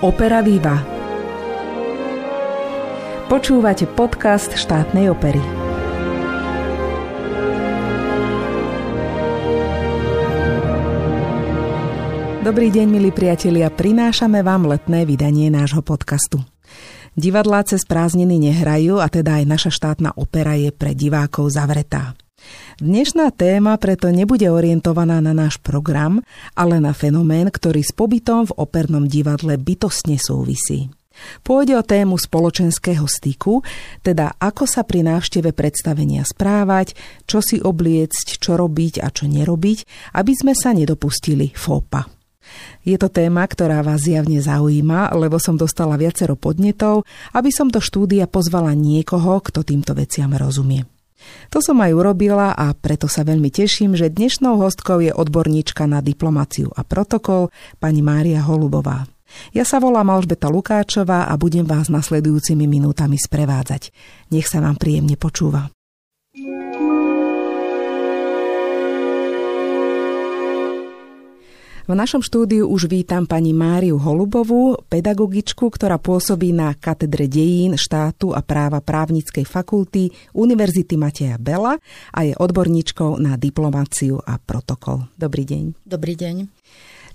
Opera Viva. Počúvate podcast štátnej opery. Dobrý deň, milí priatelia, prinášame vám letné vydanie nášho podcastu. Divadlá cez prázdniny nehrajú a teda aj naša štátna opera je pre divákov zavretá. Dnešná téma preto nebude orientovaná na náš program, ale na fenomén, ktorý s pobytom v opernom divadle bytostne súvisí. Pôjde o tému spoločenského styku, teda ako sa pri návšteve predstavenia správať, čo si obliecť, čo robiť a čo nerobiť, aby sme sa nedopustili fópa. Je to téma, ktorá vás zjavne zaujíma, lebo som dostala viacero podnetov, aby som do štúdia pozvala niekoho, kto týmto veciam rozumie. To som aj urobila a preto sa veľmi teším, že dnešnou hostkou je odborníčka na diplomáciu a protokol pani Mária Holubová. Ja sa volám Alžbeta Lukáčová a budem vás nasledujúcimi minútami sprevádzať. Nech sa vám príjemne počúva. V našom štúdiu už vítam pani Máriu Holubovú, pedagogičku, ktorá pôsobí na katedre dejín, štátu a práva právnickej fakulty Univerzity Mateja Bela a je odborníčkou na diplomáciu a protokol. Dobrý deň. Dobrý deň.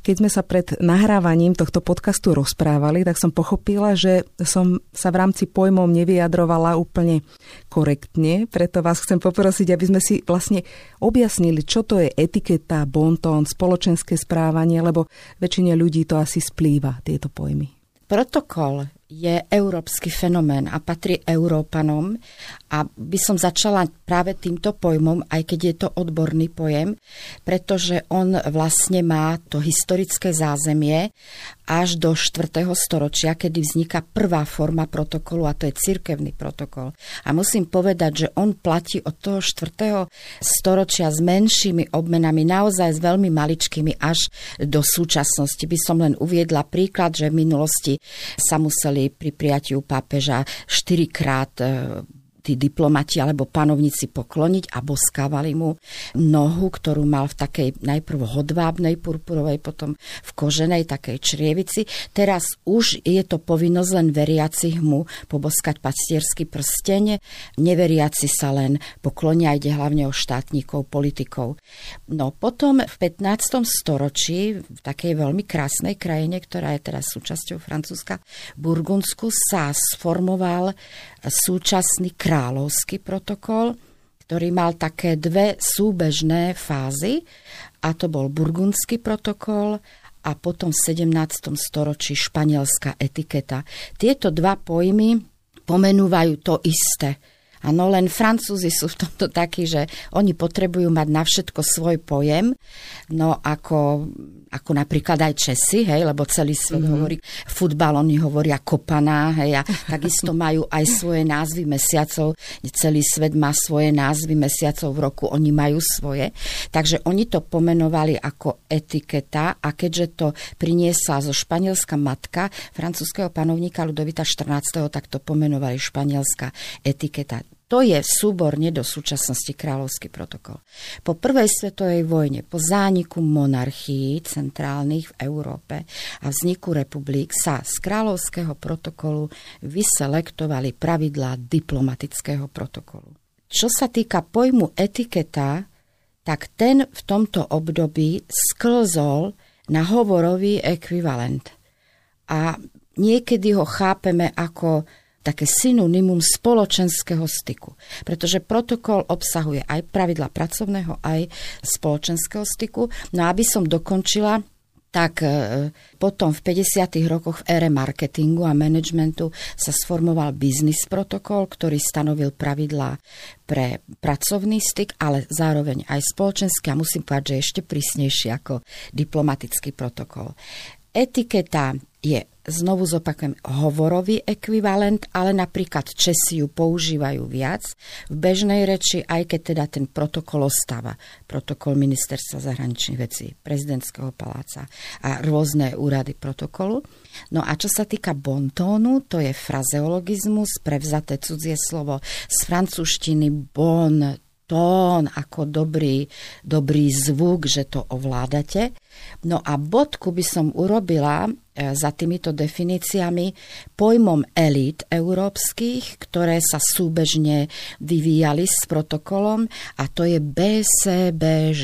Keď sme sa pred nahrávaním tohto podcastu rozprávali, tak som pochopila, že som sa v rámci pojmov nevyjadrovala úplne korektne, preto vás chcem poprosiť, aby sme si vlastne objasnili, čo to je etiketa, bontón, spoločenské správanie, lebo väčšine ľudí to asi splýva, tieto pojmy. Protokol je európsky fenomén a patrí Európanom a by som začala práve týmto pojmom, aj keď je to odborný pojem, pretože on vlastne má to historické zázemie až do 4. storočia, kedy vzniká prvá forma protokolu a to je cirkevný protokol. A musím povedať, že on platí od toho 4. storočia s menšími obmenami, naozaj s veľmi maličkými až do súčasnosti. By som len uviedla príklad, že v minulosti sa museli pri prijatiu pápeža štyrikrát e, tí diplomati alebo panovníci pokloniť a boskávali mu nohu, ktorú mal v takej najprv hodvábnej purpurovej, potom v koženej takej črievici. Teraz už je to povinnosť len veriacich mu poboskať pastierský prsteň, neveriaci sa len poklonia, ide hlavne o štátnikov, politikov. No potom v 15. storočí v takej veľmi krásnej krajine, ktorá je teraz súčasťou Francúzska, Burgundsku sa sformoval súčasný kráľovský protokol, ktorý mal také dve súbežné fázy, a to bol burgundský protokol a potom v 17. storočí španielská etiketa. Tieto dva pojmy pomenúvajú to isté. Áno, len Francúzi sú v tomto takí, že oni potrebujú mať na všetko svoj pojem, no ako ako napríklad aj Česi, hej, lebo celý svet mm-hmm. hovorí futbal, oni hovoria kopaná, hej, a takisto majú aj svoje názvy mesiacov, celý svet má svoje názvy mesiacov v roku, oni majú svoje. Takže oni to pomenovali ako etiketa a keďže to priniesla zo španielska matka francúzského panovníka Ludovita 14., tak to pomenovali španielská etiketa. To je súborne do súčasnosti kráľovský protokol. Po prvej svetovej vojne, po zániku monarchií centrálnych v Európe a vzniku republik sa z kráľovského protokolu vyselektovali pravidlá diplomatického protokolu. Čo sa týka pojmu etiketa, tak ten v tomto období sklzol na hovorový ekvivalent. A niekedy ho chápeme ako také synonymum spoločenského styku. Pretože protokol obsahuje aj pravidla pracovného, aj spoločenského styku. No aby som dokončila, tak e, potom v 50. rokoch v ére marketingu a managementu sa sformoval biznis protokol, ktorý stanovil pravidlá pre pracovný styk, ale zároveň aj spoločenský a musím povedať, že ešte prísnejší ako diplomatický protokol. Etiketa je, znovu zopakujem, hovorový ekvivalent, ale napríklad Česi ju používajú viac v bežnej reči, aj keď teda ten protokol ostáva. Protokol ministerstva zahraničných vecí, prezidentského paláca a rôzne úrady protokolu. No a čo sa týka bontónu, to je frazeologizmus, prevzaté cudzie slovo z francúzštiny bon, tón, ako dobrý, dobrý zvuk, že to ovládate. No a bodku by som urobila za týmito definíciami pojmom elít európskych, ktoré sa súbežne vyvíjali s protokolom a to je BCBŽ.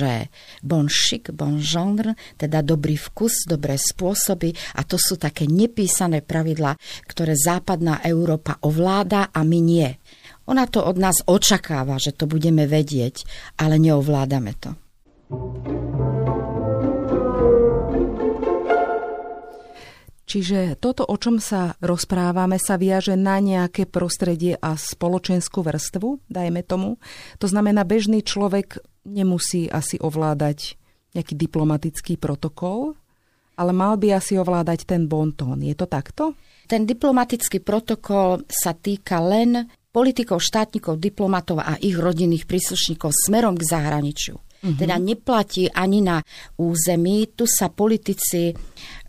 Bon chic, bon genre, teda dobrý vkus, dobré spôsoby a to sú také nepísané pravidlá, ktoré západná Európa ovláda a my nie. Ona to od nás očakáva, že to budeme vedieť, ale neovládame to. Čiže toto, o čom sa rozprávame, sa viaže na nejaké prostredie a spoločenskú vrstvu, dajme tomu. To znamená, bežný človek nemusí asi ovládať nejaký diplomatický protokol, ale mal by asi ovládať ten bontón. Je to takto? Ten diplomatický protokol sa týka len politikov, štátnikov, diplomatov a ich rodinných príslušníkov smerom k zahraničiu. Mm-hmm. Teda neplatí ani na území. Tu sa politici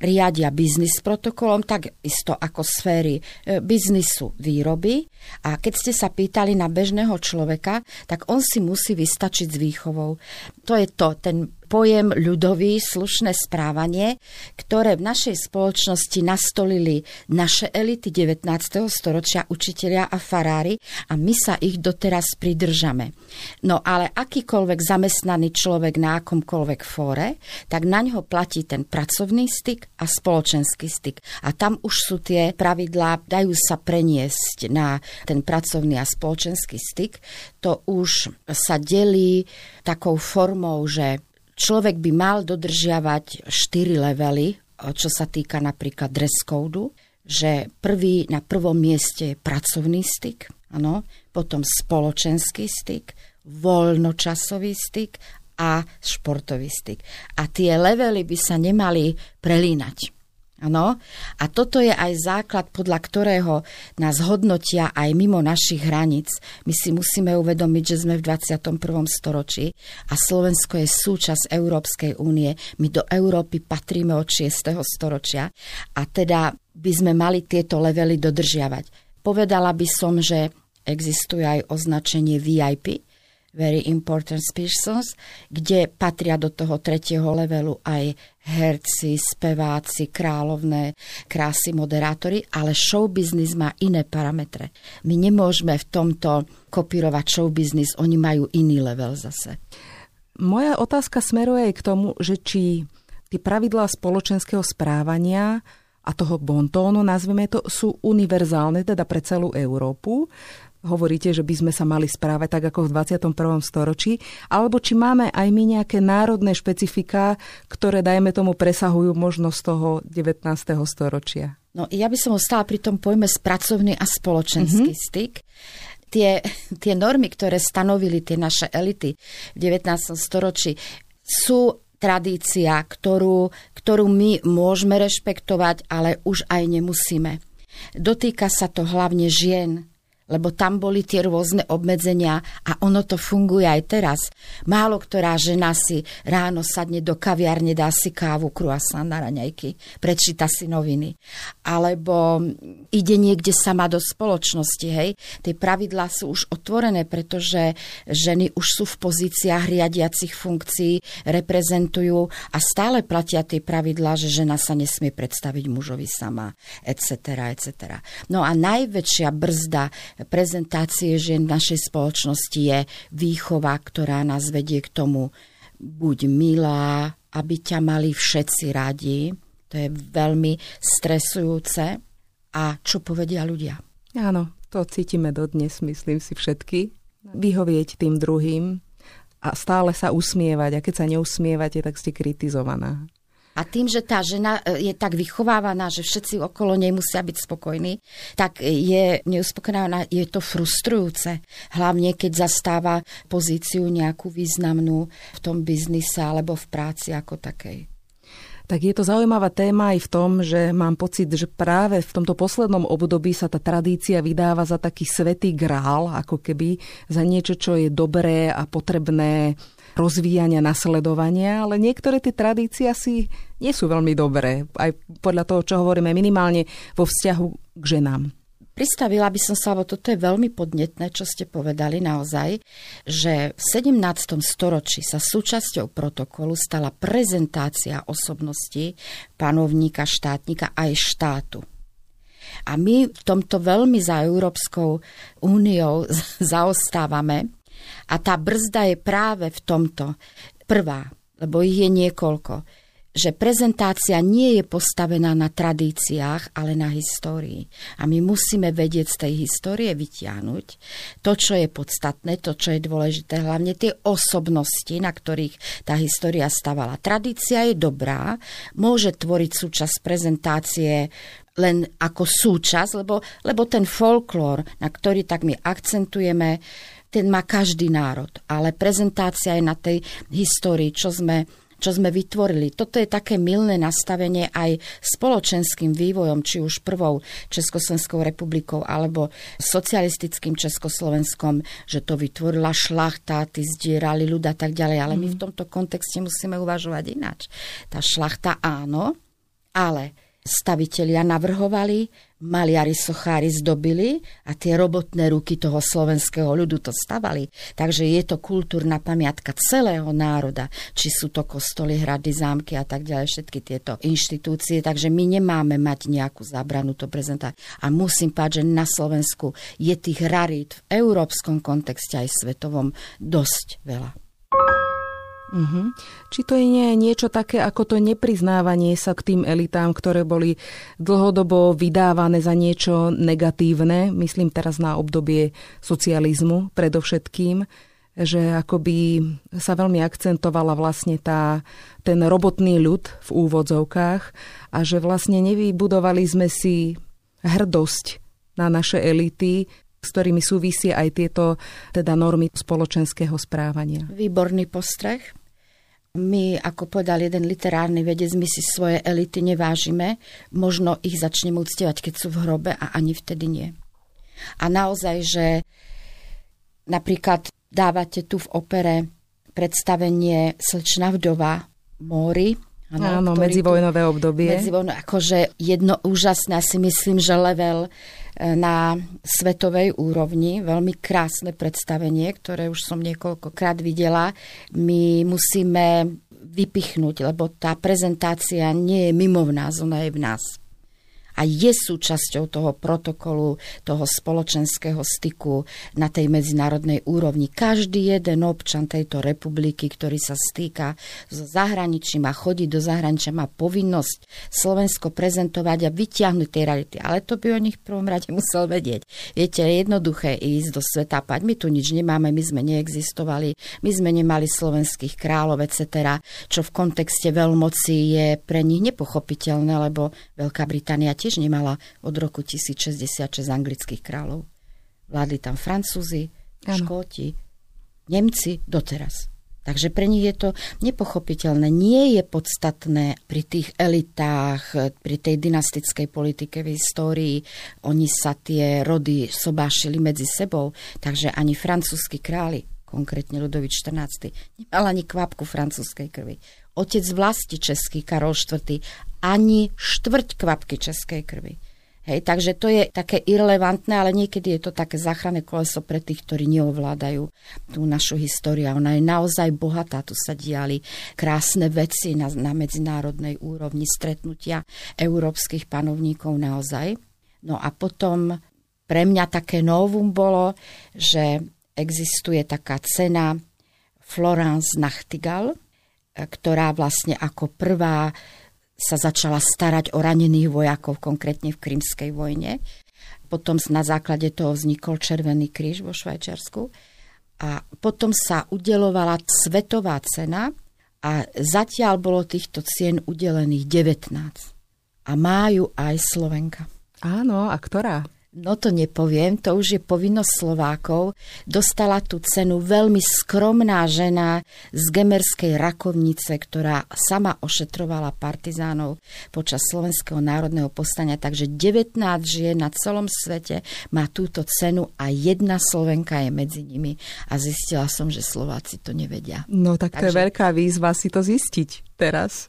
riadia biznis protokolom, tak isto ako sféry e, biznisu výroby. A keď ste sa pýtali na bežného človeka, tak on si musí vystačiť s výchovou. To je to, ten pojem ľudový, slušné správanie, ktoré v našej spoločnosti nastolili naše elity 19. storočia, učitelia a farári a my sa ich doteraz pridržame. No ale akýkoľvek zamestnaný človek na akomkoľvek fóre, tak na ňo platí ten pracovný styk a spoločenský styk. A tam už sú tie pravidlá, dajú sa preniesť na ten pracovný a spoločenský styk. To už sa delí takou formou, že človek by mal dodržiavať 4 levely, čo sa týka napríklad dress code, že prvý, na prvom mieste je pracovný styk, ano, potom spoločenský styk, voľnočasový styk a športový styk. A tie levely by sa nemali prelínať. Ano? A toto je aj základ, podľa ktorého nás hodnotia aj mimo našich hraníc. My si musíme uvedomiť, že sme v 21. storočí a Slovensko je súčasť Európskej únie. My do Európy patríme od 6. storočia a teda by sme mali tieto levely dodržiavať. Povedala by som, že existuje aj označenie VIP, Very Important Persons, kde patria do toho tretieho levelu aj herci, speváci, královné, krásy, moderátori, ale show business má iné parametre. My nemôžeme v tomto kopírovať show business, oni majú iný level zase. Moja otázka smeruje aj k tomu, že či tie pravidlá spoločenského správania a toho bontónu, nazveme to, sú univerzálne, teda pre celú Európu hovoríte, že by sme sa mali správať tak ako v 21. storočí, alebo či máme aj my nejaké národné špecifika, ktoré, dajme tomu, presahujú možno z toho 19. storočia. No ja by som ostala pri tom pojme spracovný a spoločenský mm-hmm. styk. Tie, tie normy, ktoré stanovili tie naše elity v 19. storočí, sú tradícia, ktorú, ktorú my môžeme rešpektovať, ale už aj nemusíme. Dotýka sa to hlavne žien, lebo tam boli tie rôzne obmedzenia a ono to funguje aj teraz. Málo ktorá žena si ráno sadne do kaviarne, dá si kávu, croissant na raňajky, prečíta si noviny. Alebo ide niekde sama do spoločnosti, hej. Tie pravidlá sú už otvorené, pretože ženy už sú v pozíciách riadiacich funkcií, reprezentujú a stále platia tie pravidlá, že žena sa nesmie predstaviť mužovi sama, etc., etc. No a najväčšia brzda prezentácie žien v našej spoločnosti je výchova, ktorá nás vedie k tomu, buď milá, aby ťa mali všetci radi. To je veľmi stresujúce. A čo povedia ľudia? Áno, to cítime dodnes, myslím si všetky. Vyhovieť tým druhým a stále sa usmievať. A keď sa neusmievate, tak ste kritizovaná. A tým, že tá žena e, je tak vychovávaná, že všetci okolo nej musia byť spokojní, tak je neuspokojená, je to frustrujúce. Hlavne, keď zastáva pozíciu nejakú významnú v tom biznise alebo v práci ako takej. Tak je to zaujímavá téma aj v tom, že mám pocit, že práve v tomto poslednom období sa tá tradícia vydáva za taký svetý grál, ako keby za niečo, čo je dobré a potrebné rozvíjania, nasledovania, ale niektoré tie tradície asi nie sú veľmi dobré. Aj podľa toho, čo hovoríme minimálne vo vzťahu k ženám. Pristavila by som sa, lebo toto je veľmi podnetné, čo ste povedali naozaj, že v 17. storočí sa súčasťou protokolu stala prezentácia osobnosti panovníka, štátnika aj štátu. A my v tomto veľmi za Európskou úniou zaostávame a tá brzda je práve v tomto prvá, lebo ich je niekoľko že prezentácia nie je postavená na tradíciách, ale na histórii. A my musíme vedieť z tej histórie vytiahnuť to, čo je podstatné, to, čo je dôležité, hlavne tie osobnosti, na ktorých tá história stavala. Tradícia je dobrá, môže tvoriť súčasť prezentácie len ako súčasť, lebo, lebo ten folklór, na ktorý tak my akcentujeme, ten má každý národ, ale prezentácia je na tej histórii, čo sme čo sme vytvorili. Toto je také milné nastavenie aj spoločenským vývojom, či už prvou Československou republikou alebo socialistickým Československom, že to vytvorila šlachta, tí zdierali ľud a tak ďalej. Ale my v mhm. tomto kontexte musíme uvažovať ináč. Tá šlachta áno, ale stavitelia navrhovali, maliari sochári zdobili a tie robotné ruky toho slovenského ľudu to stavali. Takže je to kultúrna pamiatka celého národa, či sú to kostoly, hrady, zámky a tak ďalej, všetky tieto inštitúcie. Takže my nemáme mať nejakú zábranu to prezentovať. A musím povedať, že na Slovensku je tých rarít v európskom kontexte aj svetovom dosť veľa. Uh-huh. Či to je nie niečo také ako to nepriznávanie sa k tým elitám, ktoré boli dlhodobo vydávané za niečo negatívne, myslím teraz na obdobie socializmu predovšetkým, že akoby sa veľmi akcentovala vlastne tá, ten robotný ľud v úvodzovkách a že vlastne nevybudovali sme si hrdosť na naše elity, s ktorými súvisí aj tieto teda normy spoločenského správania. Výborný postreh my, ako povedal jeden literárny vedec, my si svoje elity nevážime, možno ich začneme uctievať, keď sú v hrobe a ani vtedy nie. A naozaj, že napríklad dávate tu v opere predstavenie Slečna vdova Móry, Ano, Áno, medzivojnové obdobie. Medzivojno, akože jedno úžasné, si myslím, že level na svetovej úrovni, veľmi krásne predstavenie, ktoré už som niekoľkokrát videla. My musíme vypichnúť, lebo tá prezentácia nie je mimo v nás, ona je v nás a je súčasťou toho protokolu, toho spoločenského styku na tej medzinárodnej úrovni. Každý jeden občan tejto republiky, ktorý sa stýka so zahraničím a chodí do zahraničia, má povinnosť Slovensko prezentovať a vyťahnuť tie reality. Ale to by o nich v prvom rade musel vedieť. Viete, je jednoduché ísť do sveta pať. My tu nič nemáme, my sme neexistovali, my sme nemali slovenských kráľov, etc., čo v kontexte veľmoci je pre nich nepochopiteľné, lebo Veľká Británia tiež nemala od roku 1066 anglických kráľov. Vládli tam Francúzi. Škóti, Nemci doteraz. Takže pre nich je to nepochopiteľné. Nie je podstatné pri tých elitách, pri tej dynastickej politike v histórii. Oni sa tie rody sobášili medzi sebou, takže ani francúzski králi, konkrétne Ludovič XIV, nemal ani kvapku francúzskej krvi. Otec vlasti český Karol IV ani štvrť kvapky českej krvi. Hej, takže to je také irrelevantné, ale niekedy je to také záchranné koleso pre tých, ktorí neovládajú tú našu históriu. Ona je naozaj bohatá, tu sa diali krásne veci na, na medzinárodnej úrovni, stretnutia európskych panovníkov naozaj. No a potom pre mňa také novum bolo, že existuje taká cena Florence Nachtigal, ktorá vlastne ako prvá sa začala starať o ranených vojakov, konkrétne v Krymskej vojne. Potom na základe toho vznikol Červený kríž vo Švajčiarsku. A potom sa udelovala svetová cena a zatiaľ bolo týchto cien udelených 19. A majú aj Slovenka. Áno, a ktorá? No to nepoviem, to už je povinnosť Slovákov. Dostala tú cenu veľmi skromná žena z Gemerskej rakovnice, ktorá sama ošetrovala partizánov počas Slovenského národného postania. Takže 19 žien na celom svete má túto cenu a jedna Slovenka je medzi nimi. A zistila som, že Slováci to nevedia. No tak to Takže... je veľká výzva si to zistiť teraz.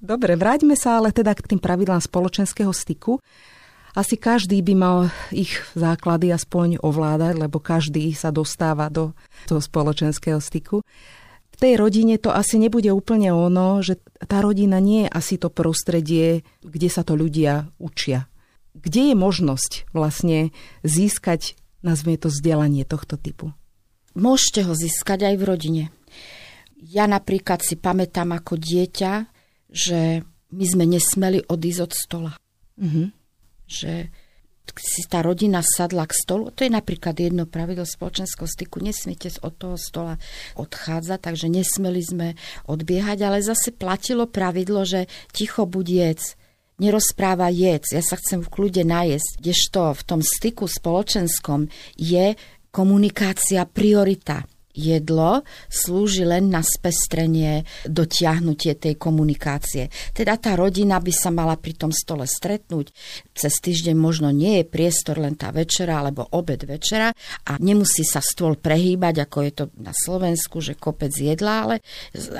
Dobre, vráťme sa ale teda k tým pravidlám spoločenského styku. Asi každý by mal ich základy aspoň ovládať, lebo každý sa dostáva do toho spoločenského styku. V tej rodine to asi nebude úplne ono, že tá rodina nie je asi to prostredie, kde sa to ľudia učia. Kde je možnosť vlastne získať, nazvime to, vzdelanie tohto typu? Môžete ho získať aj v rodine. Ja napríklad si pamätám ako dieťa, že my sme nesmeli odísť od stola. Mm-hmm. Že si tá rodina sadla k stolu, to je napríklad jedno pravidlo spoločenského styku, nesmiete od toho stola odchádzať, takže nesmeli sme odbiehať, ale zase platilo pravidlo, že ticho buď jedz, nerozpráva jedz, ja sa chcem v kľude najesť, kdežto v tom styku spoločenskom je komunikácia priorita jedlo slúži len na spestrenie, dotiahnutie tej komunikácie. Teda tá rodina by sa mala pri tom stole stretnúť. Cez týždeň možno nie je priestor len tá večera alebo obed večera a nemusí sa stôl prehýbať, ako je to na Slovensku, že kopec jedla, ale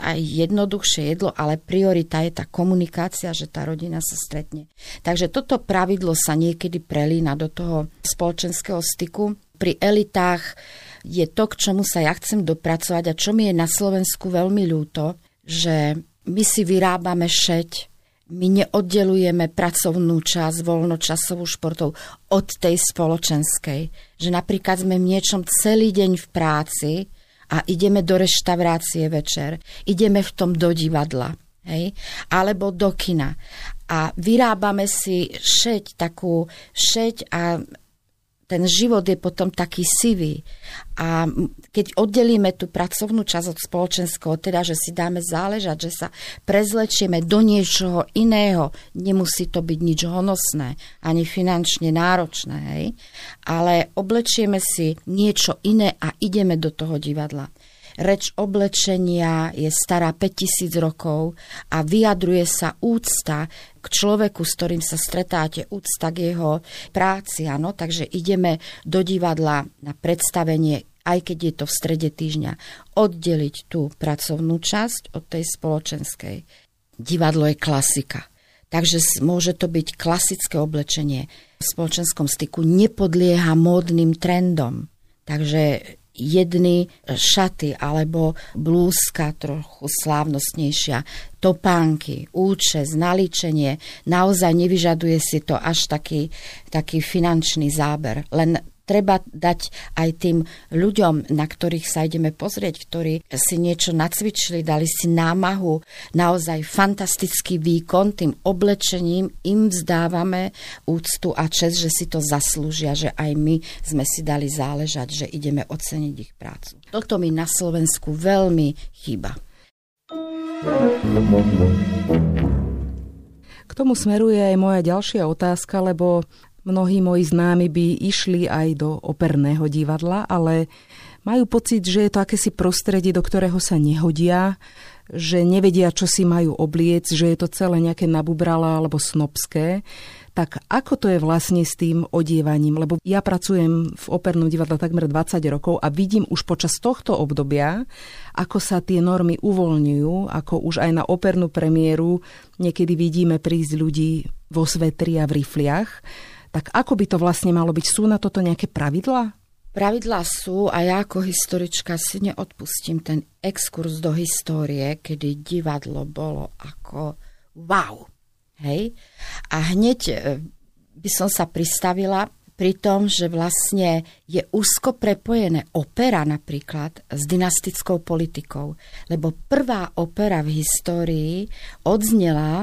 aj jednoduchšie jedlo, ale priorita je tá komunikácia, že tá rodina sa stretne. Takže toto pravidlo sa niekedy prelína do toho spoločenského styku. Pri elitách je to, k čomu sa ja chcem dopracovať a čo mi je na Slovensku veľmi ľúto, že my si vyrábame šeť, my neoddelujeme pracovnú časť, voľnočasovú športov od tej spoločenskej. Že napríklad sme v niečom celý deň v práci a ideme do reštaurácie večer, ideme v tom do divadla, hej? alebo do kina. A vyrábame si šeť, takú šeť a ten život je potom taký sivý. A keď oddelíme tú pracovnú časť od spoločenského, teda, že si dáme záležať, že sa prezlečieme do niečoho iného, nemusí to byť nič honosné, ani finančne náročné, hej? ale oblečieme si niečo iné a ideme do toho divadla. Reč oblečenia je stará 5000 rokov a vyjadruje sa úcta k človeku, s ktorým sa stretáte, úcta k jeho práci. Ano? Takže ideme do divadla na predstavenie aj keď je to v strede týždňa, oddeliť tú pracovnú časť od tej spoločenskej. Divadlo je klasika. Takže môže to byť klasické oblečenie. V spoločenskom styku nepodlieha módnym trendom. Takže jedny šaty alebo blúzka trochu slávnostnejšia, topánky, účes, naličenie. Naozaj nevyžaduje si to až taký, taký finančný záber. Len treba dať aj tým ľuďom, na ktorých sa ideme pozrieť, ktorí si niečo nacvičili, dali si námahu, naozaj fantastický výkon, tým oblečením im vzdávame úctu a čest, že si to zaslúžia, že aj my sme si dali záležať, že ideme oceniť ich prácu. Toto mi na Slovensku veľmi chýba. K tomu smeruje aj moja ďalšia otázka, lebo Mnohí moji známi by išli aj do operného divadla, ale majú pocit, že je to akési prostredie, do ktorého sa nehodia, že nevedia, čo si majú obliec, že je to celé nejaké nabubrala alebo snobské. Tak ako to je vlastne s tým odievaním? Lebo ja pracujem v opernom divadle takmer 20 rokov a vidím už počas tohto obdobia, ako sa tie normy uvoľňujú, ako už aj na opernú premiéru niekedy vidíme prísť ľudí vo svetri a v rifliach. Tak ako by to vlastne malo byť? Sú na toto nejaké pravidlá? Pravidlá sú a ja ako historička si neodpustím ten exkurs do histórie, kedy divadlo bolo ako wow. Hej? A hneď e, by som sa pristavila pri tom, že vlastne je úzko prepojené opera napríklad s dynastickou politikou. Lebo prvá opera v histórii odznela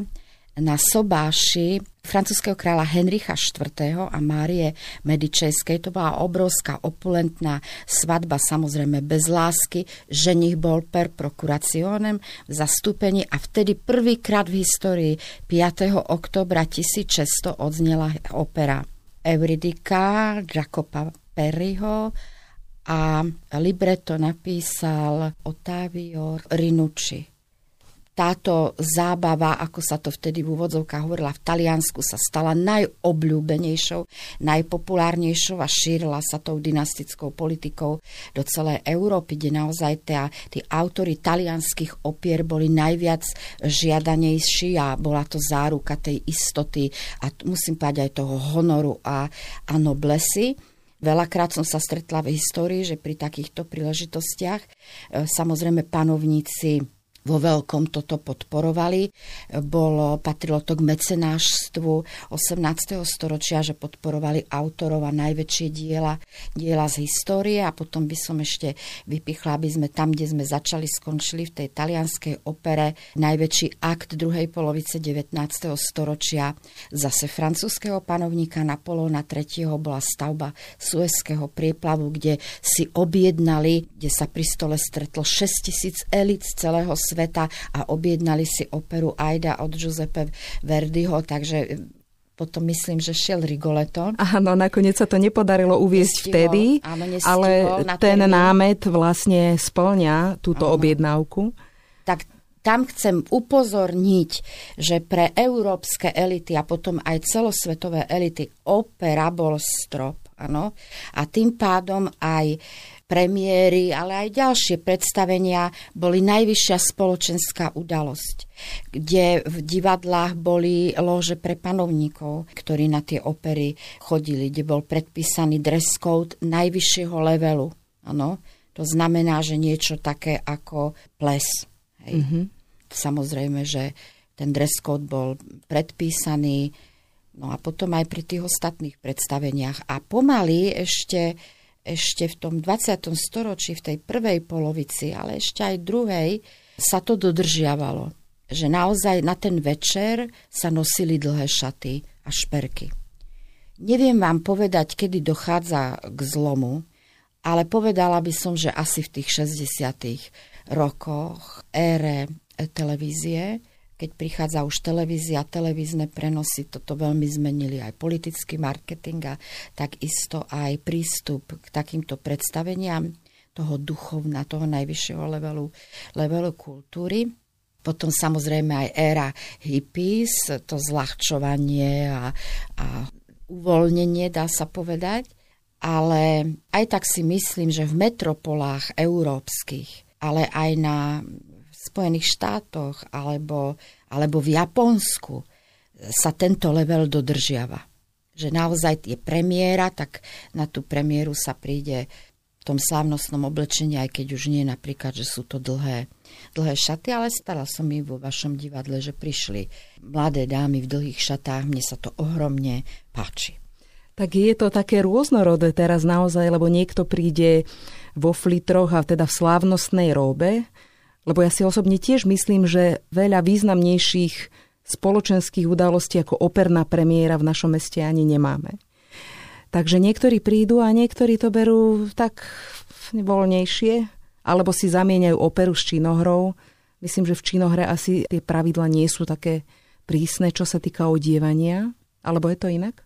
na sobáši francúzského kráľa Henricha IV. a Márie Medičejskej. To bola obrovská opulentná svadba, samozrejme bez lásky. Ženich bol per procurationem v zastúpení a vtedy prvýkrát v histórii 5. oktobra 1600 odznela opera Euridika Jacopa Perryho a libreto napísal Ottavio Rinucci. Táto zábava, ako sa to vtedy v úvodzovkách hovorila v Taliansku, sa stala najobľúbenejšou, najpopulárnejšou a šírila sa tou dynastickou politikou do celej Európy, kde naozaj tá, tí autory talianských opier boli najviac žiadanejší a bola to záruka tej istoty a musím povedať aj toho honoru a, a noblesy. Veľakrát som sa stretla v histórii, že pri takýchto príležitostiach e, samozrejme panovníci vo veľkom toto podporovali. Bolo, patrilo to k mecenášstvu 18. storočia, že podporovali autorov a najväčšie diela, diela z histórie a potom by som ešte vypichla, aby sme tam, kde sme začali, skončili v tej talianskej opere. Najväčší akt druhej polovice 19. storočia zase francúzského panovníka Napolóna III. bola stavba Suezského prieplavu, kde si objednali, kde sa pri stole stretlo 6 tisíc elit z celého sveta a objednali si operu Aida od Giuseppe Verdiho, takže potom myslím, že šiel Rigoletto. Áno, nakoniec sa to nepodarilo uviezť nestihol, vtedy, áno, ale ten termín. námet vlastne splňa túto áno. objednávku. Tak tam chcem upozorniť, že pre európske elity a potom aj celosvetové elity opera bol strop. Áno? A tým pádom aj premiéry, ale aj ďalšie predstavenia boli najvyššia spoločenská udalosť, kde v divadlách boli lože pre panovníkov, ktorí na tie opery chodili, kde bol predpísaný dress code najvyššieho levelu. Ano? To znamená, že niečo také ako ples. Hej. Mm-hmm. Samozrejme, že ten dress code bol predpísaný, no a potom aj pri tých ostatných predstaveniach. A pomaly ešte ešte v tom 20. storočí, v tej prvej polovici, ale ešte aj druhej, sa to dodržiavalo. Že naozaj na ten večer sa nosili dlhé šaty a šperky. Neviem vám povedať, kedy dochádza k zlomu, ale povedala by som, že asi v tých 60. rokoch ére televízie, keď prichádza už televízia, televízne prenosy, toto veľmi zmenili aj politický marketing a takisto aj prístup k takýmto predstaveniam toho duchovna, toho najvyššieho levelu, levelu kultúry. Potom samozrejme aj éra hippies, to zľahčovanie a, a uvoľnenie, dá sa povedať. Ale aj tak si myslím, že v metropolách európskych, ale aj na Spojených štátoch alebo, alebo v Japonsku sa tento level dodržiava. Že naozaj je premiéra, tak na tú premiéru sa príde v tom slávnostnom oblečení, aj keď už nie napríklad, že sú to dlhé, dlhé šaty, ale stala som mi vo vašom divadle, že prišli mladé dámy v dlhých šatách, mne sa to ohromne páči. Tak je to také rôznorodé teraz naozaj, lebo niekto príde vo flitroch a teda v slávnostnej róbe, lebo ja si osobne tiež myslím, že veľa významnejších spoločenských udalostí ako operná premiéra v našom meste ani nemáme. Takže niektorí prídu a niektorí to berú tak voľnejšie, alebo si zamieňajú operu s činohrou. Myslím, že v činohre asi tie pravidla nie sú také prísne, čo sa týka odievania. Alebo je to inak?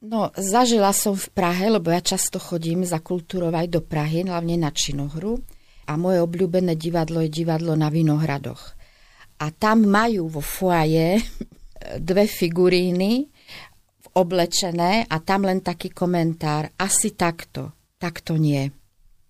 No, zažila som v Prahe, lebo ja často chodím za kultúrou aj do Prahy, hlavne na činohru a moje obľúbené divadlo je divadlo na Vinohradoch. A tam majú vo foaje dve figuríny oblečené a tam len taký komentár. Asi takto, takto nie.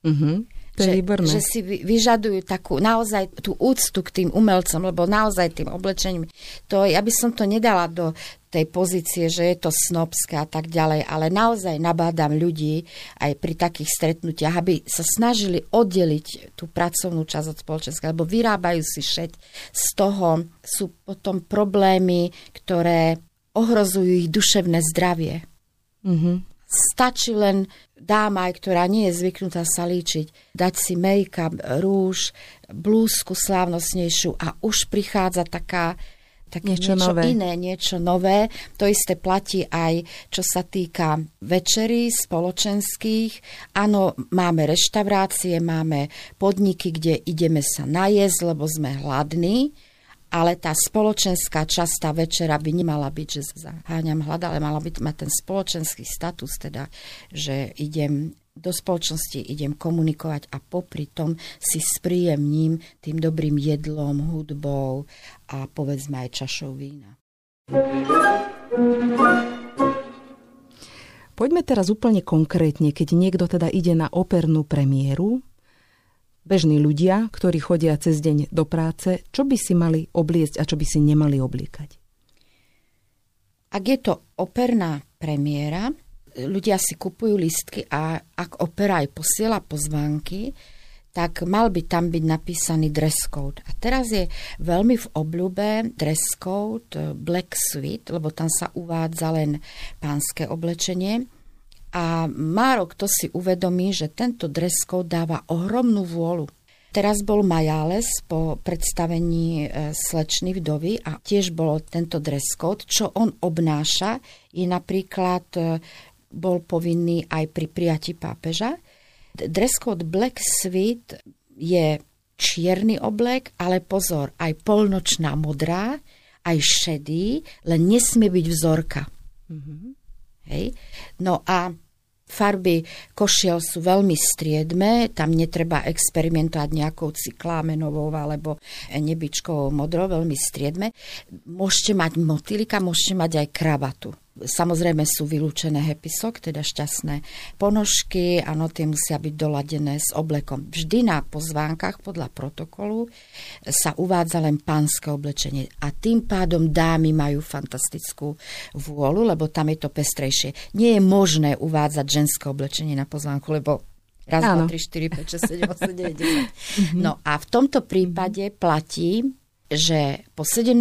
Mm-hmm. To je že, že si vyžadujú takú naozaj tú úctu k tým umelcom, lebo naozaj tým oblečením, to, ja by som to nedala do tej pozície, že je to snobské a tak ďalej, ale naozaj nabádam ľudí aj pri takých stretnutiach, aby sa snažili oddeliť tú pracovnú časť od spoločenského, lebo vyrábajú si šeť. Z toho sú potom problémy, ktoré ohrozujú ich duševné zdravie. Mm-hmm. Stačí len dáma, ktorá nie je zvyknutá sa líčiť, dať si make-up, rúž, blúzku slávnostnejšiu a už prichádza taká tak niečo, niečo nové. iné, niečo nové. To isté platí aj, čo sa týka večerí spoločenských. Áno, máme reštaurácie, máme podniky, kde ideme sa najesť, lebo sme hladní, ale tá spoločenská časť, tá večera by nemala byť, že zaháňam hlad, ale mala by mať ten spoločenský status, teda, že idem do spoločnosti idem komunikovať a popri tom si spríjemním tým dobrým jedlom, hudbou a povedzme aj čašou vína. Poďme teraz úplne konkrétne, keď niekto teda ide na opernú premiéru, bežní ľudia, ktorí chodia cez deň do práce, čo by si mali obliecť a čo by si nemali obliekať? Ak je to operná premiéra, ľudia si kupujú listky a ak opera aj posiela pozvánky, tak mal by tam byť napísaný dress code. A teraz je veľmi v obľúbe dress code Black Suite, lebo tam sa uvádza len pánske oblečenie. A málo kto si uvedomí, že tento dress code dáva ohromnú vôľu. Teraz bol Majales po predstavení eh, slečny vdovy a tiež bol tento dress code. Čo on obnáša, je napríklad eh, bol povinný aj pri prijati pápeža. Dress code Black Suite je čierny oblek, ale pozor, aj polnočná modrá, aj šedý, len nesmie byť vzorka. Mm-hmm. Hej? No a Farby košiel sú veľmi striedme, tam netreba experimentovať nejakou cyklámenovou alebo nebičkovou modrou, veľmi striedme. Môžete mať motýlika, môžete mať aj kravatu. Samozrejme sú vylúčené hepisok, teda šťastné ponožky, áno, tie musia byť doladené s oblekom. Vždy na pozvánkach podľa protokolu sa uvádza len pánske oblečenie a tým pádom dámy majú fantastickú vôľu, lebo tam je to pestrejšie. Nie je možné uvádzať ženské oblečenie na pozvánku, lebo raz, Áno. 2, 3, 4, 5, 6, 7, 8, 9, 10. No a v tomto prípade platí, že po 17.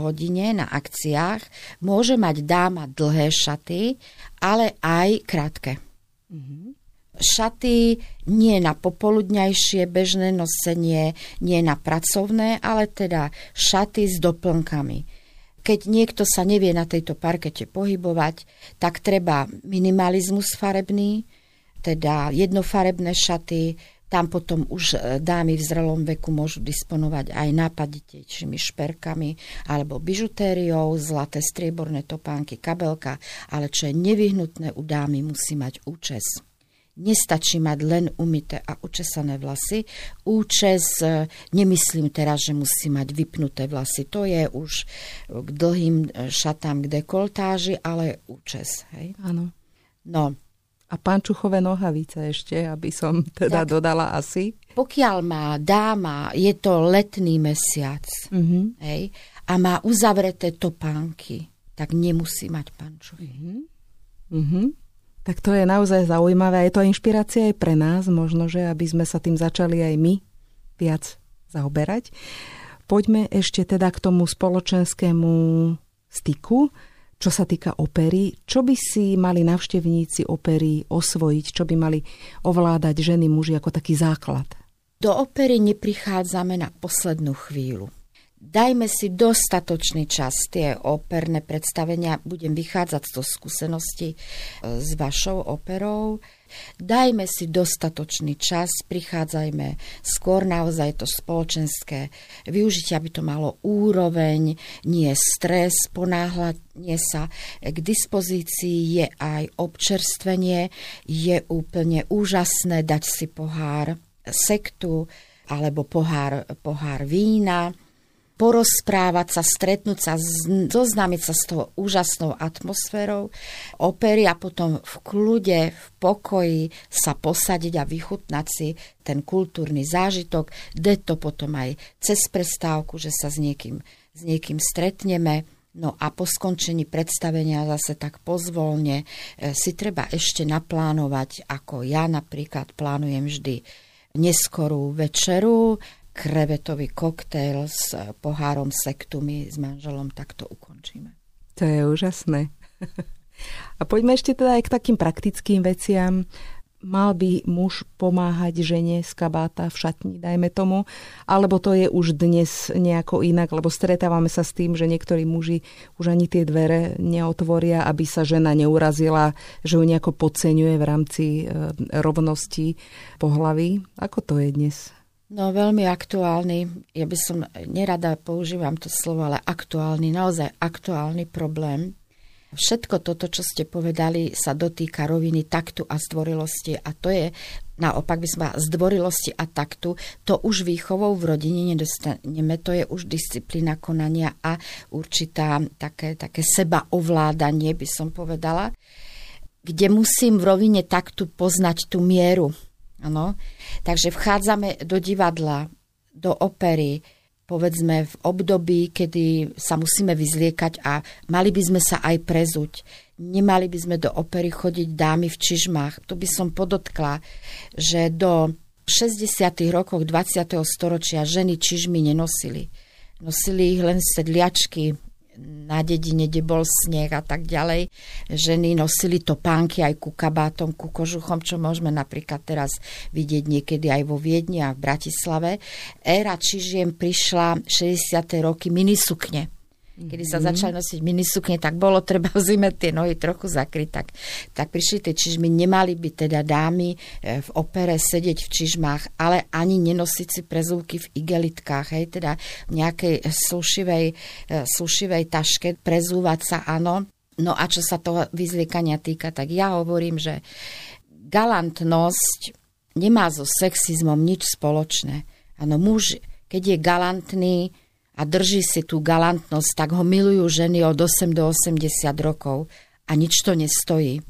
hodine na akciách môže mať dáma dlhé šaty, ale aj krátke. Mm-hmm. Šaty nie na popoludňajšie bežné nosenie, nie na pracovné, ale teda šaty s doplnkami. Keď niekto sa nevie na tejto parkete pohybovať, tak treba minimalizmus farebný, teda jednofarebné šaty, tam potom už e, dámy v zrelom veku môžu disponovať aj nápaditejšími šperkami alebo bižutériou, zlaté strieborné topánky, kabelka, ale čo je nevyhnutné u dámy, musí mať účes. Nestačí mať len umité a učesané vlasy. Účes, e, nemyslím teraz, že musí mať vypnuté vlasy. To je už k dlhým e, šatám k dekoltáži, ale účes. Hej? Áno. No, a pančuchové nohavice ešte, aby som teda tak, dodala asi. Pokiaľ má dáma, je to letný mesiac mm-hmm. hej, a má uzavreté topánky, tak nemusí mať pančuchy. Mm-hmm. Mm-hmm. Tak to je naozaj zaujímavé. Je to inšpirácia aj pre nás, možno, že aby sme sa tým začali aj my viac zaoberať. Poďme ešte teda k tomu spoločenskému styku čo sa týka opery, čo by si mali navštevníci opery osvojiť, čo by mali ovládať ženy, muži ako taký základ? Do opery neprichádzame na poslednú chvíľu. Dajme si dostatočný čas. Tie operné predstavenia, budem vychádzať z skúsenosti e, s vašou operou, Dajme si dostatočný čas, prichádzajme skôr naozaj to spoločenské využitie, aby to malo úroveň, nie stres, ponáhľanie sa. K dispozícii je aj občerstvenie, je úplne úžasné dať si pohár sektu alebo pohár, pohár vína porozprávať sa, stretnúť sa, zoznámiť sa s tou úžasnou atmosférou opery a potom v kľude, v pokoji sa posadiť a vychutnať si ten kultúrny zážitok, de to potom aj cez prestávku, že sa s niekým, s niekým stretneme. No a po skončení predstavenia zase tak pozvolne e, si treba ešte naplánovať, ako ja napríklad plánujem vždy neskorú večeru, krevetový koktejl s pohárom sektu my s manželom takto ukončíme. To je úžasné. A poďme ešte teda aj k takým praktickým veciam. Mal by muž pomáhať žene z kabáta v šatni, dajme tomu, alebo to je už dnes nejako inak, lebo stretávame sa s tým, že niektorí muži už ani tie dvere neotvoria, aby sa žena neurazila, že ju nejako podceňuje v rámci e, rovnosti pohlavy. Ako to je dnes? No veľmi aktuálny, ja by som nerada používam to slovo, ale aktuálny, naozaj aktuálny problém. Všetko toto, čo ste povedali, sa dotýka roviny taktu a zdvorilosti a to je naopak by sme zdvorilosti a taktu, to už výchovou v rodine nedostaneme, to je už disciplína konania a určitá také, také sebaovládanie, by som povedala, kde musím v rovine taktu poznať tú mieru. Ano? Takže vchádzame do divadla, do opery, povedzme v období, kedy sa musíme vyzliekať a mali by sme sa aj prezuť. Nemali by sme do opery chodiť dámy v čižmách. Tu by som podotkla, že do 60. rokoch 20. storočia ženy čižmy nenosili. Nosili ich len sedliačky, na dedine, kde bol sneh a tak ďalej. Ženy nosili topánky aj ku kabátom, ku kožuchom, čo môžeme napríklad teraz vidieť niekedy aj vo Viedni a v Bratislave. Éra čižiem prišla 60. roky minisukne kedy sa mhm. začali nosiť minisukne, tak bolo treba v zime tie nohy trochu zakryť. Tak, tak prišli tie čižmy, nemali by teda dámy e, v opere sedieť v čižmách, ale ani nenosiť si prezúky v igelitkách, hej, teda v nejakej slušivej, e, slušivej taške, prezúvať sa, áno. No a čo sa toho vyzliekania týka, tak ja hovorím, že galantnosť nemá so sexizmom nič spoločné. Áno, muž, keď je galantný, a drží si tú galantnosť, tak ho milujú ženy od 8 do 80 rokov a nič to nestojí.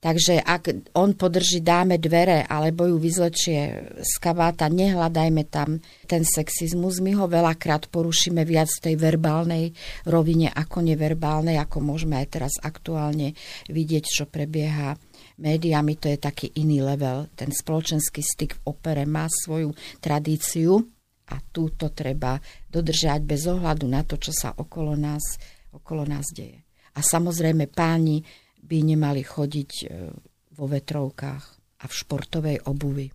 Takže ak on podrží dáme dvere alebo ju vyzlečie z kabáta, nehľadajme tam ten sexizmus. My ho veľakrát porušíme viac v tej verbálnej rovine ako neverbálnej, ako môžeme aj teraz aktuálne vidieť, čo prebieha médiami. To je taký iný level. Ten spoločenský styk v opere má svoju tradíciu a túto treba dodržať bez ohľadu na to, čo sa okolo nás, okolo nás deje. A samozrejme páni by nemali chodiť e, vo vetrovkách a v športovej obuvi.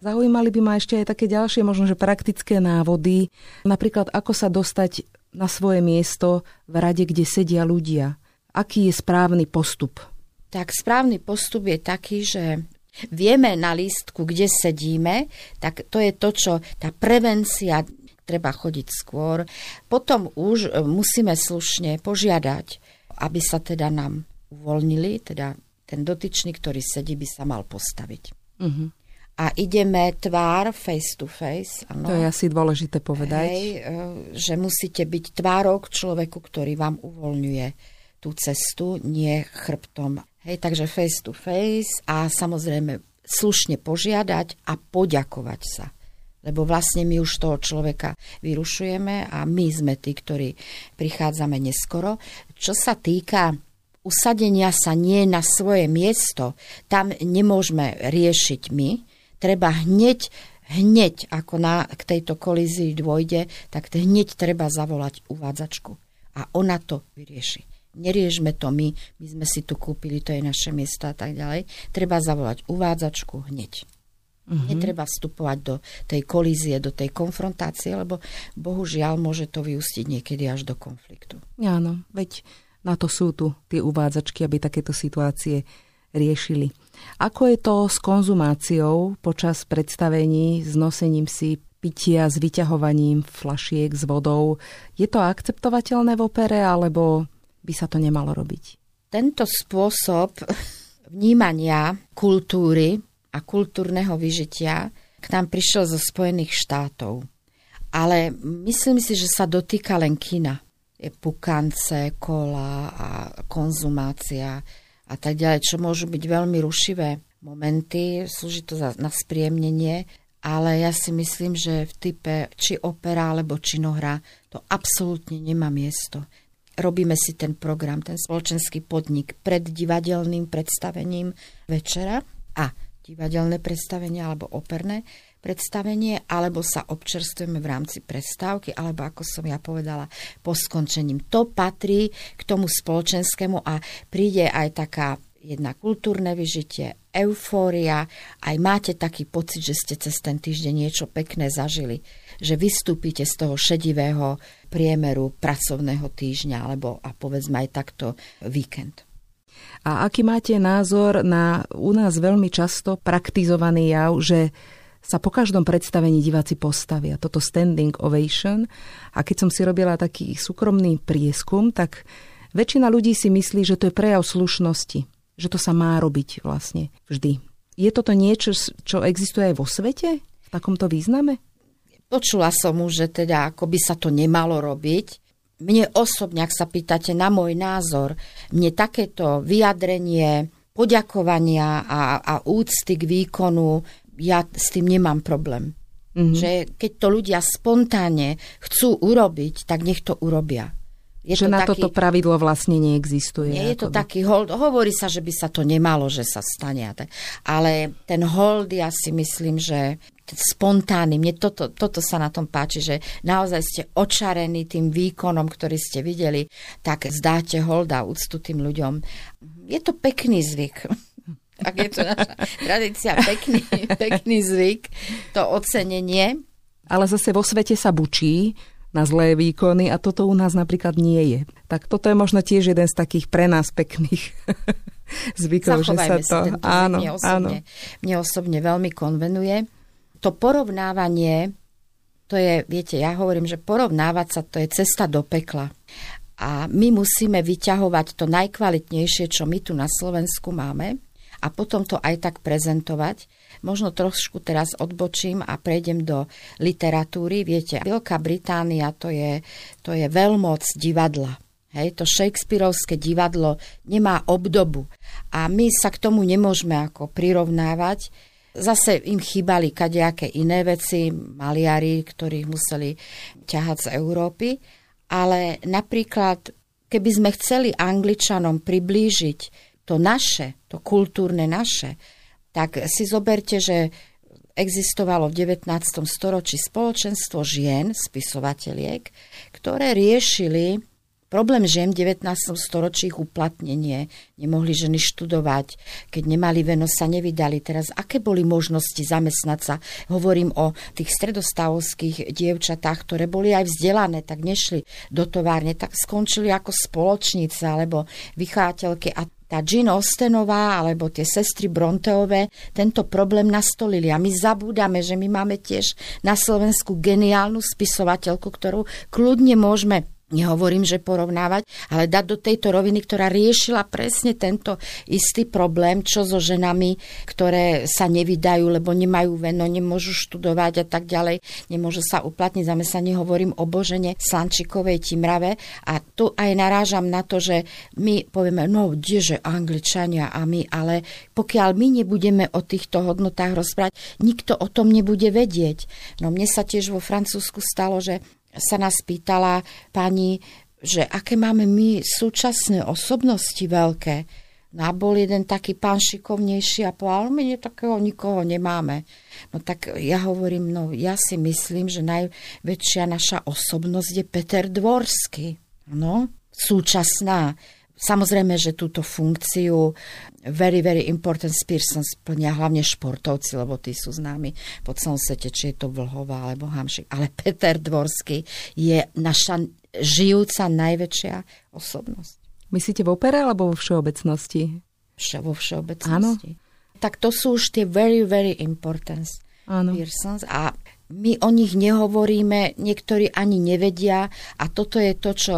Zaujímali by ma ešte aj také ďalšie, možno že praktické návody, napríklad ako sa dostať na svoje miesto v rade, kde sedia ľudia. Aký je správny postup? Tak správny postup je taký, že vieme na lístku, kde sedíme, tak to je to, čo tá prevencia treba chodiť skôr. Potom už e, musíme slušne požiadať, aby sa teda nám uvoľnili, teda ten dotyčný, ktorý sedí, by sa mal postaviť. Uh-huh. A ideme tvár face to face. Ano. To je asi dôležité povedať. Hej, e, že musíte byť tvárou k človeku, ktorý vám uvoľňuje tú cestu, nie chrbtom Hej, takže face to face a samozrejme slušne požiadať a poďakovať sa. Lebo vlastne my už toho človeka vyrušujeme a my sme tí, ktorí prichádzame neskoro. Čo sa týka usadenia sa nie na svoje miesto, tam nemôžeme riešiť my. Treba hneď, hneď ako na, k tejto kolízii dôjde, tak hneď treba zavolať uvádzačku. A ona to vyrieši neriešme to my, my sme si tu kúpili, to je naše miesto a tak ďalej. Treba zavolať uvádzačku hneď. Mm-hmm. Netreba vstupovať do tej kolízie, do tej konfrontácie, lebo bohužiaľ môže to vyústiť niekedy až do konfliktu. Áno, veď na to sú tu tie uvádzačky, aby takéto situácie riešili. Ako je to s konzumáciou počas predstavení, s nosením si pitia, s vyťahovaním flašiek s vodou? Je to akceptovateľné v opere, alebo by sa to nemalo robiť. Tento spôsob vnímania kultúry a kultúrneho vyžitia k nám prišiel zo Spojených štátov. Ale myslím si, že sa dotýka len kina. Je pukance, kola a konzumácia a tak ďalej, čo môžu byť veľmi rušivé momenty, slúži to na spriemnenie, ale ja si myslím, že v type či opera alebo činohra to absolútne nemá miesto robíme si ten program, ten spoločenský podnik pred divadelným predstavením večera a divadelné predstavenie alebo operné predstavenie, alebo sa občerstvujeme v rámci prestávky, alebo ako som ja povedala, po skončením. To patrí k tomu spoločenskému a príde aj taká jedna kultúrne vyžitie, eufória, aj máte taký pocit, že ste cez ten týždeň niečo pekné zažili, že vystúpite z toho šedivého priemeru pracovného týždňa, alebo a povedzme aj takto víkend. A aký máte názor na u nás veľmi často praktizovaný jav, že sa po každom predstavení diváci postavia. Toto standing ovation. A keď som si robila taký súkromný prieskum, tak väčšina ľudí si myslí, že to je prejav slušnosti. Že to sa má robiť vlastne vždy. Je toto niečo, čo existuje aj vo svete? V takomto význame? Počula som už, že teda ako by sa to nemalo robiť. Mne osobne, ak sa pýtate na môj názor, mne takéto vyjadrenie poďakovania a, a úcty k výkonu ja s tým nemám problém. Mm-hmm. Že keď to ľudia spontánne chcú urobiť, tak nech to urobia. Je že to na taký, toto pravidlo vlastne neexistuje. Nie je to taký hold. Hovorí sa, že by sa to nemalo, že sa stane. Ale ten hold, ja si myslím, že spontánny. Mne toto, toto sa na tom páči, že naozaj ste očarení tým výkonom, ktorý ste videli, tak zdáte hold a úctu tým ľuďom. Je to pekný zvyk ak je to naša tradícia, pekný, pekný zvyk, to ocenenie. Ale zase vo svete sa bučí na zlé výkony a toto u nás napríklad nie je. Tak toto je možno tiež jeden z takých pre nás pekných zvykov, že sa to... Si áno, mne osobne, áno. mne osobne veľmi konvenuje. To porovnávanie, to je, viete, ja hovorím, že porovnávať sa, to je cesta do pekla. A my musíme vyťahovať to najkvalitnejšie, čo my tu na Slovensku máme a potom to aj tak prezentovať. Možno trošku teraz odbočím a prejdem do literatúry. Viete, Veľká Británia to je, to je veľmoc divadla. Hej, to Shakespeareovské divadlo nemá obdobu a my sa k tomu nemôžeme ako prirovnávať. Zase im chýbali kadejaké iné veci, maliari, ktorých museli ťahať z Európy, ale napríklad, keby sme chceli Angličanom priblížiť to naše, to kultúrne naše, tak si zoberte, že existovalo v 19. storočí spoločenstvo žien, spisovateľiek, ktoré riešili Problém žien v 19. storočí ich uplatnenie. Nemohli ženy študovať, keď nemali veno, sa nevydali. Teraz aké boli možnosti zamestnať sa? Hovorím o tých stredostavovských dievčatách, ktoré boli aj vzdelané, tak nešli do továrne, tak skončili ako spoločnice alebo vychávateľky a tá Jean Austenová alebo tie sestry Bronteové tento problém nastolili. A my zabúdame, že my máme tiež na Slovensku geniálnu spisovateľku, ktorú kľudne môžeme nehovorím, že porovnávať, ale dať do tejto roviny, ktorá riešila presne tento istý problém, čo so ženami, ktoré sa nevydajú, lebo nemajú veno, nemôžu študovať a tak ďalej, nemôžu sa uplatniť zamestnanie, hovorím o Božene Slančikovej Timrave a tu aj narážam na to, že my povieme, no kdeže Angličania a my, ale pokiaľ my nebudeme o týchto hodnotách rozprávať, nikto o tom nebude vedieť. No mne sa tiež vo Francúzsku stalo, že sa nás pýtala pani, že aké máme my súčasné osobnosti veľké. No a bol jeden taký pán šikovnejší a povedal, my nie takého nikoho nemáme. No tak ja hovorím, no ja si myslím, že najväčšia naša osobnosť je Peter Dvorsky. No, súčasná. Samozrejme, že túto funkciu very, very important person splnia hlavne športovci, lebo tí sú známi po celom svete, či je to Vlhová alebo Hamšik. Ale Peter Dvorský je naša žijúca najväčšia osobnosť. Myslíte v opere alebo vo všeobecnosti? Vše, vo všeobecnosti. Áno. Tak to sú už tie very, very important persons a my o nich nehovoríme, niektorí ani nevedia a toto je to, čo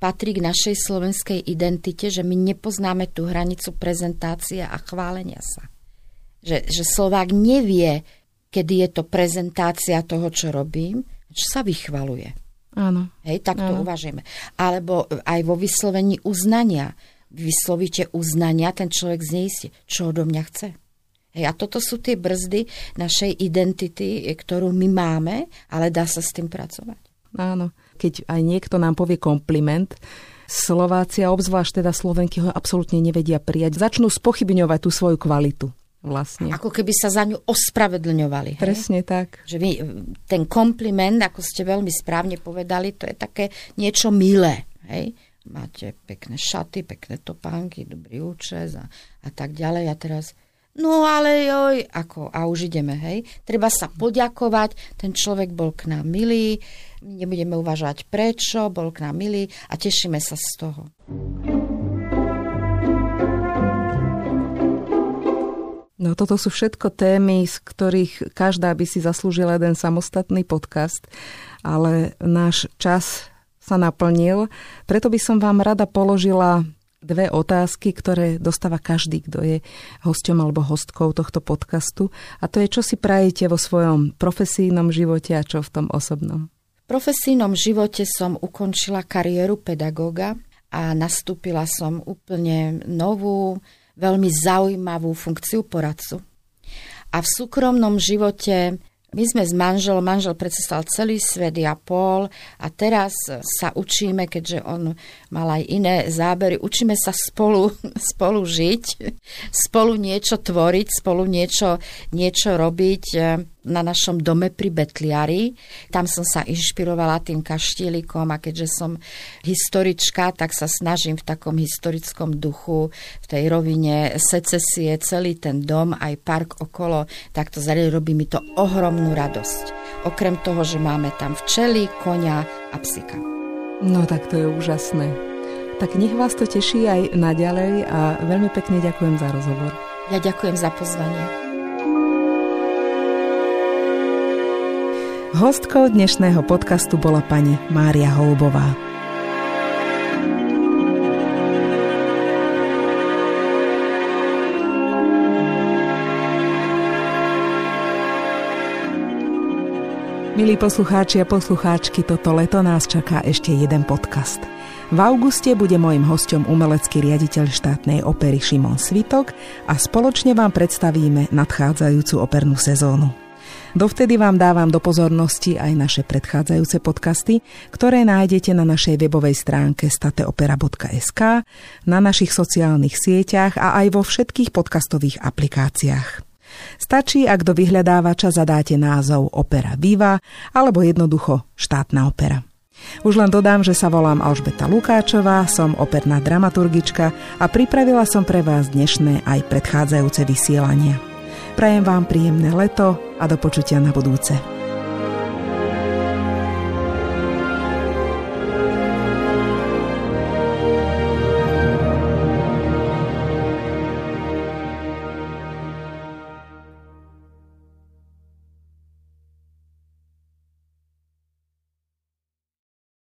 patrí k našej slovenskej identite, že my nepoznáme tú hranicu prezentácie a chválenia sa. Že, že Slovák nevie, kedy je to prezentácia toho, čo robím, čo sa vychvaluje. Áno. Hej, tak to uvažujeme. Alebo aj vo vyslovení uznania. Vyslovíte uznania, ten človek zneistí, čo odo mňa chce. Hej, a toto sú tie brzdy našej identity, ktorú my máme, ale dá sa s tým pracovať. Áno keď aj niekto nám povie kompliment, Slováci a obzvlášť teda Slovenky ho absolútne nevedia prijať. Začnú spochybňovať tú svoju kvalitu. Vlastne. Ako keby sa za ňu ospravedlňovali. Hej? Presne tak. Že vy, ten kompliment, ako ste veľmi správne povedali, to je také niečo milé. Hej? Máte pekné šaty, pekné topánky, dobrý účes a, a tak ďalej. A teraz No ale joj, ako, a už ideme, hej. Treba sa poďakovať, ten človek bol k nám milý, nebudeme uvažovať prečo, bol k nám milý a tešíme sa z toho. No toto sú všetko témy, z ktorých každá by si zaslúžila jeden samostatný podcast, ale náš čas sa naplnil. Preto by som vám rada položila dve otázky, ktoré dostáva každý, kto je hosťom alebo hostkou tohto podcastu. A to je, čo si prajete vo svojom profesijnom živote a čo v tom osobnom. Profesijnom živote som ukončila kariéru pedagóga a nastúpila som úplne novú, veľmi zaujímavú funkciu poradcu. A v súkromnom živote my sme s manželom, manžel predstavil celý svet, ja pol a teraz sa učíme, keďže on mal aj iné zábery, učíme sa spolu, spolu žiť, spolu niečo tvoriť, spolu niečo, niečo robiť na našom dome pri Betliari. Tam som sa inšpirovala tým kaštielikom a keďže som historička, tak sa snažím v takom historickom duchu, v tej rovine secesie, celý ten dom, aj park okolo, takto zariadiť, robí mi to ohromnú radosť. Okrem toho, že máme tam včely, konia a psika. No tak to je úžasné. Tak nech vás to teší aj naďalej a veľmi pekne ďakujem za rozhovor. Ja ďakujem za pozvanie. Hostkou dnešného podcastu bola pani Mária Holubová. Milí poslucháči a poslucháčky, toto leto nás čaká ešte jeden podcast. V auguste bude mojim hostom umelecký riaditeľ štátnej opery Šimon Svitok a spoločne vám predstavíme nadchádzajúcu opernú sezónu. Dovtedy vám dávam do pozornosti aj naše predchádzajúce podcasty, ktoré nájdete na našej webovej stránke stateopera.sk, na našich sociálnych sieťach a aj vo všetkých podcastových aplikáciách. Stačí, ak do vyhľadávača zadáte názov Opera Viva alebo jednoducho štátna opera. Už len dodám, že sa volám Alžbeta Lukáčová, som operná dramaturgička a pripravila som pre vás dnešné aj predchádzajúce vysielania. Prajem vám príjemné leto a do počutia na budúce.